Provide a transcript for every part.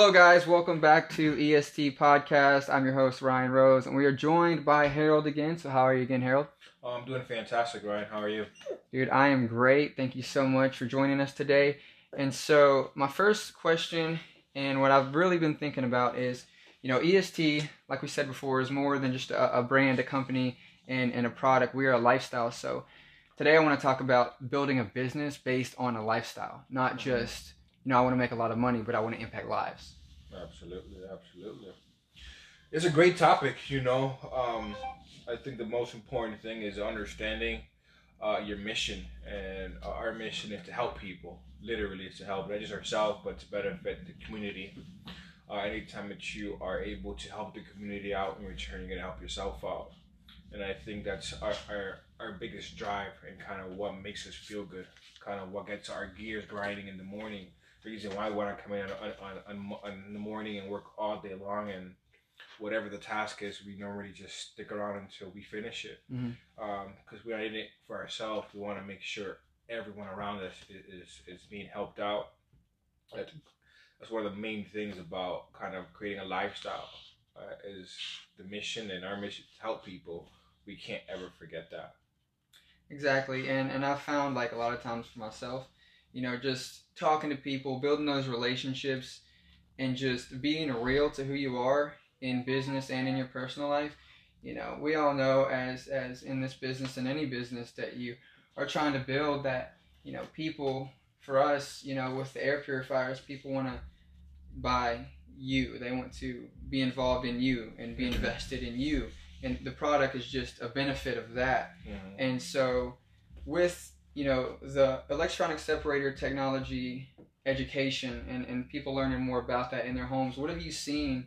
Hello, guys. Welcome back to EST Podcast. I'm your host, Ryan Rose, and we are joined by Harold again. So, how are you again, Harold? Oh, I'm doing fantastic, Ryan. How are you? Dude, I am great. Thank you so much for joining us today. And so, my first question, and what I've really been thinking about is you know, EST, like we said before, is more than just a, a brand, a company, and, and a product. We are a lifestyle. So, today I want to talk about building a business based on a lifestyle, not mm-hmm. just you know, I want to make a lot of money, but I want to impact lives. Absolutely, absolutely. It's a great topic, you know. Um, I think the most important thing is understanding uh, your mission, and uh, our mission is to help people. Literally, it's to help not just ourselves, but to benefit the community. Uh, anytime that you are able to help the community out in return, you're gonna help yourself out. And I think that's our, our, our biggest drive and kind of what makes us feel good, kind of what gets our gears grinding in the morning reason why we want to come in on, on, on, on, in the morning and work all day long and whatever the task is, we normally just stick around until we finish it. Because mm-hmm. um, we're in it for ourselves. We want to make sure everyone around us is, is, is being helped out. That's one of the main things about kind of creating a lifestyle uh, is the mission and our mission to help people. We can't ever forget that. Exactly, and and I've found like a lot of times for myself, you know, just talking to people, building those relationships, and just being real to who you are in business and in your personal life. You know, we all know as as in this business and any business that you are trying to build that, you know, people for us, you know, with the air purifiers, people want to buy you. They want to be involved in you and be mm-hmm. invested in you. And the product is just a benefit of that. Mm-hmm. And so with you know the electronic separator technology education and, and people learning more about that in their homes what have you seen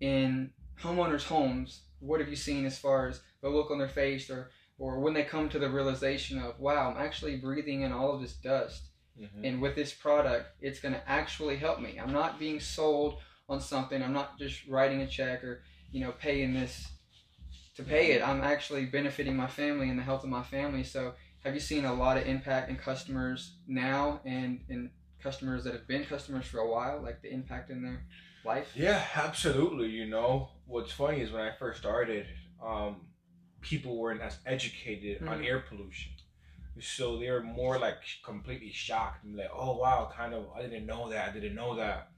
in homeowners homes? What have you seen as far as the look on their face or or when they come to the realization of wow i'm actually breathing in all of this dust mm-hmm. and with this product it's going to actually help me. I'm not being sold on something. I'm not just writing a check or you know paying this to pay it. I'm actually benefiting my family and the health of my family. So have you seen a lot of impact in customers now and in customers that have been customers for a while, like the impact in their life? Yeah, absolutely. You know, what's funny is when I first started, um, people weren't as educated mm-hmm. on air pollution. So they were more like completely shocked and like, oh wow, kind of, I didn't know that, I didn't know that.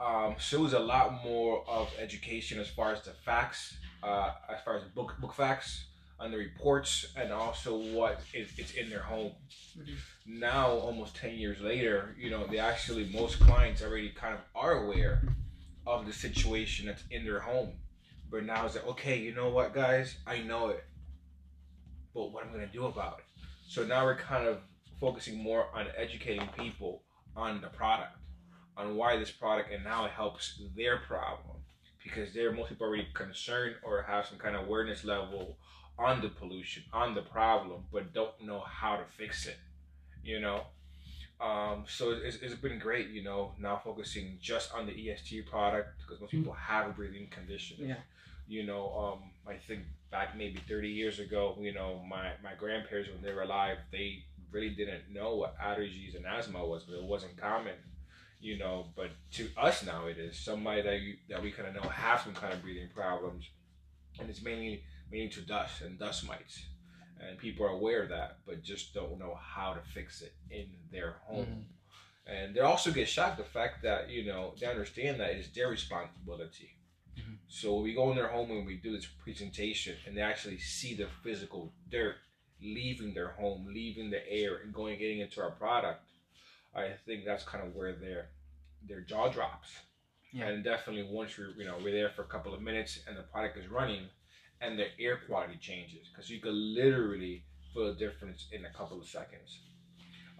Um, so it was a lot more of education as far as the facts, uh, as far as book book facts on the reports and also what is it's in their home. Mm-hmm. Now, almost ten years later, you know, they actually most clients already kind of are aware of the situation that's in their home. But now it's like, okay, you know what, guys, I know it, but what am I'm gonna do about it. So now we're kind of focusing more on educating people on the product, on why this product, and now it helps their problem because they're most people already concerned or have some kind of awareness level on the pollution, on the problem, but don't know how to fix it. You know, um, so it's, it's been great. You know, now focusing just on the EST product because most people have a breathing condition. Yeah. You know, um, I think back maybe 30 years ago, you know, my, my grandparents, when they were alive, they really didn't know what allergies and asthma was, but it wasn't common, you know. But to us now, it is somebody that you, that we kind of know have some kind of breathing problems, and it's mainly meaning to dust and dust mites. And people are aware of that, but just don't know how to fix it in their home. Mm-hmm. And they also get shocked the fact that, you know, they understand that it's their responsibility. Mm-hmm. So we go in their home and we do this presentation and they actually see the physical dirt leaving their home, leaving the air and going getting into our product. I think that's kind of where their their jaw drops. Yeah. And definitely once you're you know we're there for a couple of minutes and the product is running, and the air quality changes because you could literally feel a difference in a couple of seconds.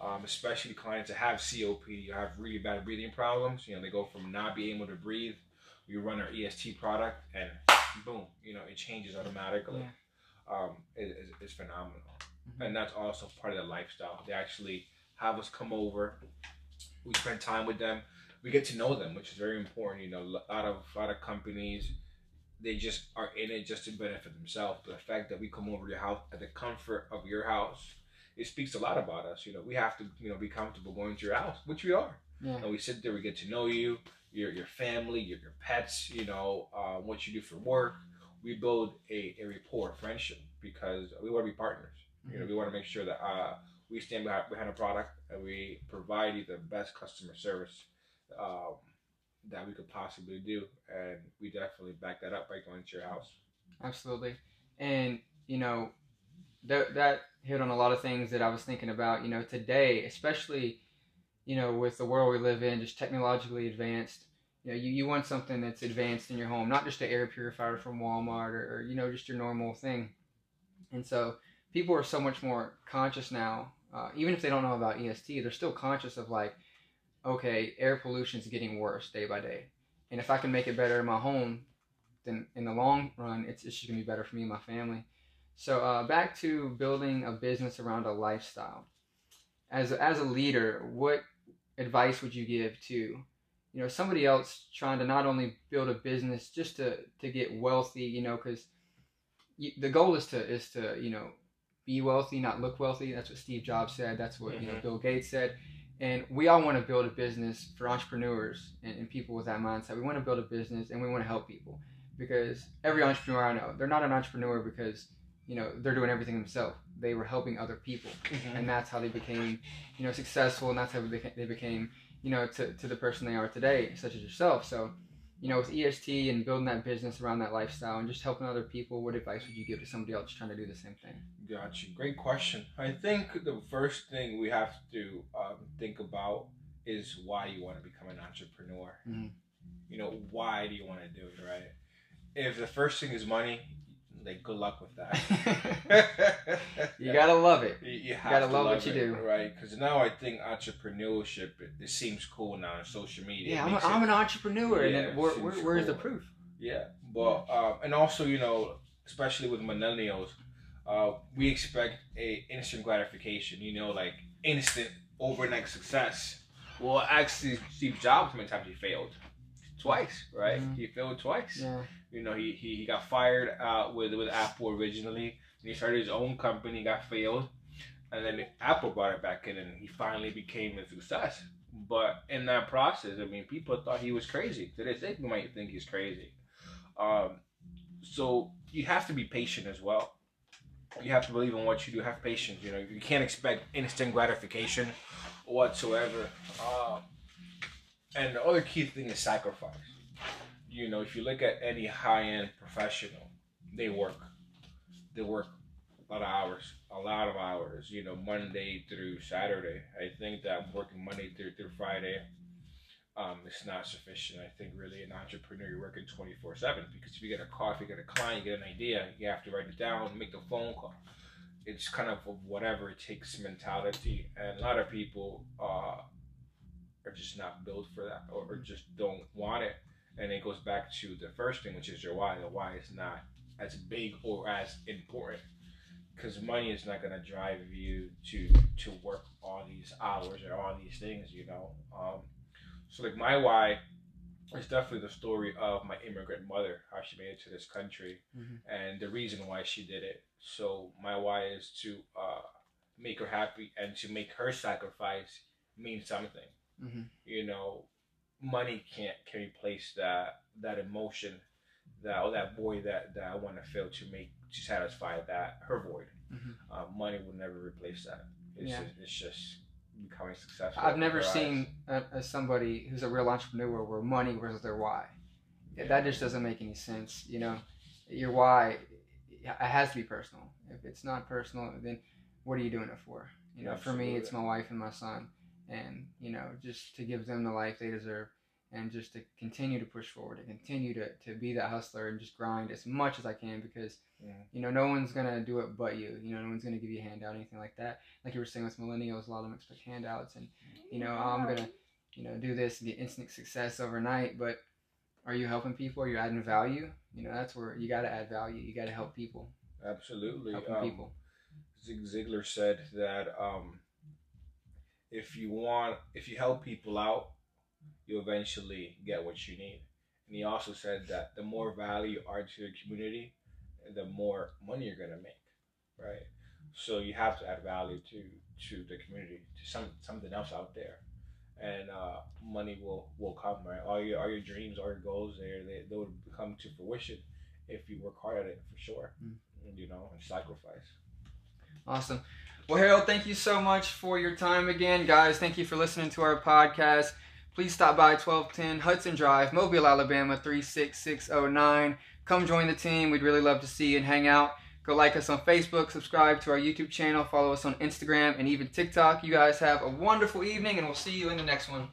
Um, especially clients that have COPD or have really bad breathing problems. You know, they go from not being able to breathe. We run our EST product, and boom, you know, it changes automatically. Yeah. Um, it, it's, it's phenomenal, mm-hmm. and that's also part of the lifestyle. They actually have us come over. We spend time with them. We get to know them, which is very important. You know, a lot of a lot of companies they just are in it just to benefit themselves. But the fact that we come over to your house at the comfort of your house, it speaks a lot about us. You know, we have to, you know, be comfortable going to your house, which we are. Yeah. And we sit there, we get to know you, your your family, your your pets, you know, uh, what you do for work. We build a, a rapport, friendship, because we want to be partners. You know, we want to make sure that uh, we stand behind, behind a product and we provide you the best customer service um, that we could possibly do, and we definitely back that up by going to your house. Absolutely, and you know, that that hit on a lot of things that I was thinking about. You know, today, especially, you know, with the world we live in, just technologically advanced. You know, you, you want something that's advanced in your home, not just an air purifier from Walmart or, or you know just your normal thing. And so people are so much more conscious now. Uh, even if they don't know about EST, they're still conscious of like, okay, air pollution is getting worse day by day, and if I can make it better in my home, then in the long run, it's, it's just gonna be better for me and my family. So uh, back to building a business around a lifestyle. As a, as a leader, what advice would you give to you know somebody else trying to not only build a business just to to get wealthy, you know, because the goal is to is to you know be wealthy, not look wealthy. That's what Steve Jobs said. That's what you know Mhm. Bill Gates said. And we all want to build a business for entrepreneurs and, and people with that mindset. We want to build a business and we want to help people because every entrepreneur I know, they're not an entrepreneur because you know they're doing everything themselves. They were helping other people, mm-hmm. and that's how they became you know successful, and that's how they beca- they became you know to, to the person they are today, such as yourself. So you know with EST and building that business around that lifestyle and just helping other people, what advice would you give to somebody else trying to do the same thing? Gotcha. Great question. I think the first thing we have to um, think about is why you want to become an entrepreneur. Mhm. You know, why do you want to do it, right? If the first thing is money, like good luck with that. You gotta love it. You, you have gotta to love love, what you do. right? Because now I think entrepreneurship it, it seems cool now on social media. Yeah, I'm, a, I'm it- an entrepreneur, Yeah, then where, where, where's the proof? Yeah, but um, and also you know, especially with millennials, uh, we expect a instant gratification. You know, like instant overnight success. Well, actually, Steve Jobs many times he failed twice, right? Mhm. He failed twice. Yeah, You know, he, he, he got fired uh, with with Apple originally. And he started his own company, got failed, and then Apple brought it back in, and he finally became a success. But in that process, I mean, people thought he was crazy. To this day, people might think he's crazy. Um, so you have to be patient as well. You have to believe in what you do. Have patience. You know, you can't expect instant gratification whatsoever. Um, and the other key thing is sacrifice. You know, if you look at any high-end professional, they work. They work a lot of hours, a lot of hours. You know, Monday through Saturday. I think that working Monday through through Friday, um, it's not sufficient. I think really an entrepreneur you're working 24 seven because if you get a call, if you get a client, you get an idea, you have to write it down, make the phone call. It's kind of whatever it takes mentality, and a lot of people uh, are just not built for that, or, or just don't want it. And it goes back to the first thing, which is your why. The why is not as big or as important because money is not going to drive you to to work all these hours or all these things, you know. Um, so like my why is definitely the story of my immigrant mother, how she made it to this country, Mhm. and the reason why she did it. So my why is to uh, make her happy and to make her sacrifice mean something. Hmm You know, money can't can replace that that emotion, that or that void that that I want to feel to make to satisfy that her void. Mhm. Uh, money will never replace that. It's Yeah. just, it's just becoming successful. I've never seen a, a somebody who's a real entrepreneur where money was their why. That just doesn't make any sense. You know, your why it has to be personal. If it's not personal, then what are you doing it for? You know, for me, it's my wife and my son, and you know, just to give them the life they deserve, and just to continue to push forward, and continue to, to be that hustler and just grind as much as I can because Mhm. you know no one's gonna do it but you. You know, no one's gonna give you a handout, anything like that. Like you were saying with millennials, a lot of them expect handouts, and you know, oh, I'm gonna you know do this and get instant success overnight, but are you helping people? Are you adding value? You know, that's where you got to add value. You got to help people, Absolutely. helping Um, people. Zig Ziglar said that um, if you want, if you help people out, you eventually get what you need. And he also said that the more value you are to the community, the more money you're gonna make, right? So you have to add value to to the community, to some something else out there. and uh, money will will come. Right, all your all your dreams, all your goals, there they they will come to fruition if you work hard at it for sure. Mm. You know, and sacrifice. Awesome. Well, Harold, thank you so much for your time again. Guys, thank you for listening to our podcast. Please stop by 1210 Hudson Drive, Mobile, Alabama 36609. Come join the team. We'd really love to see you and hang out. Go like us on Facebook, subscribe to our YouTube channel, follow us on Instagram and even TikTok. You guys have a wonderful evening, and we'll see you in the next one.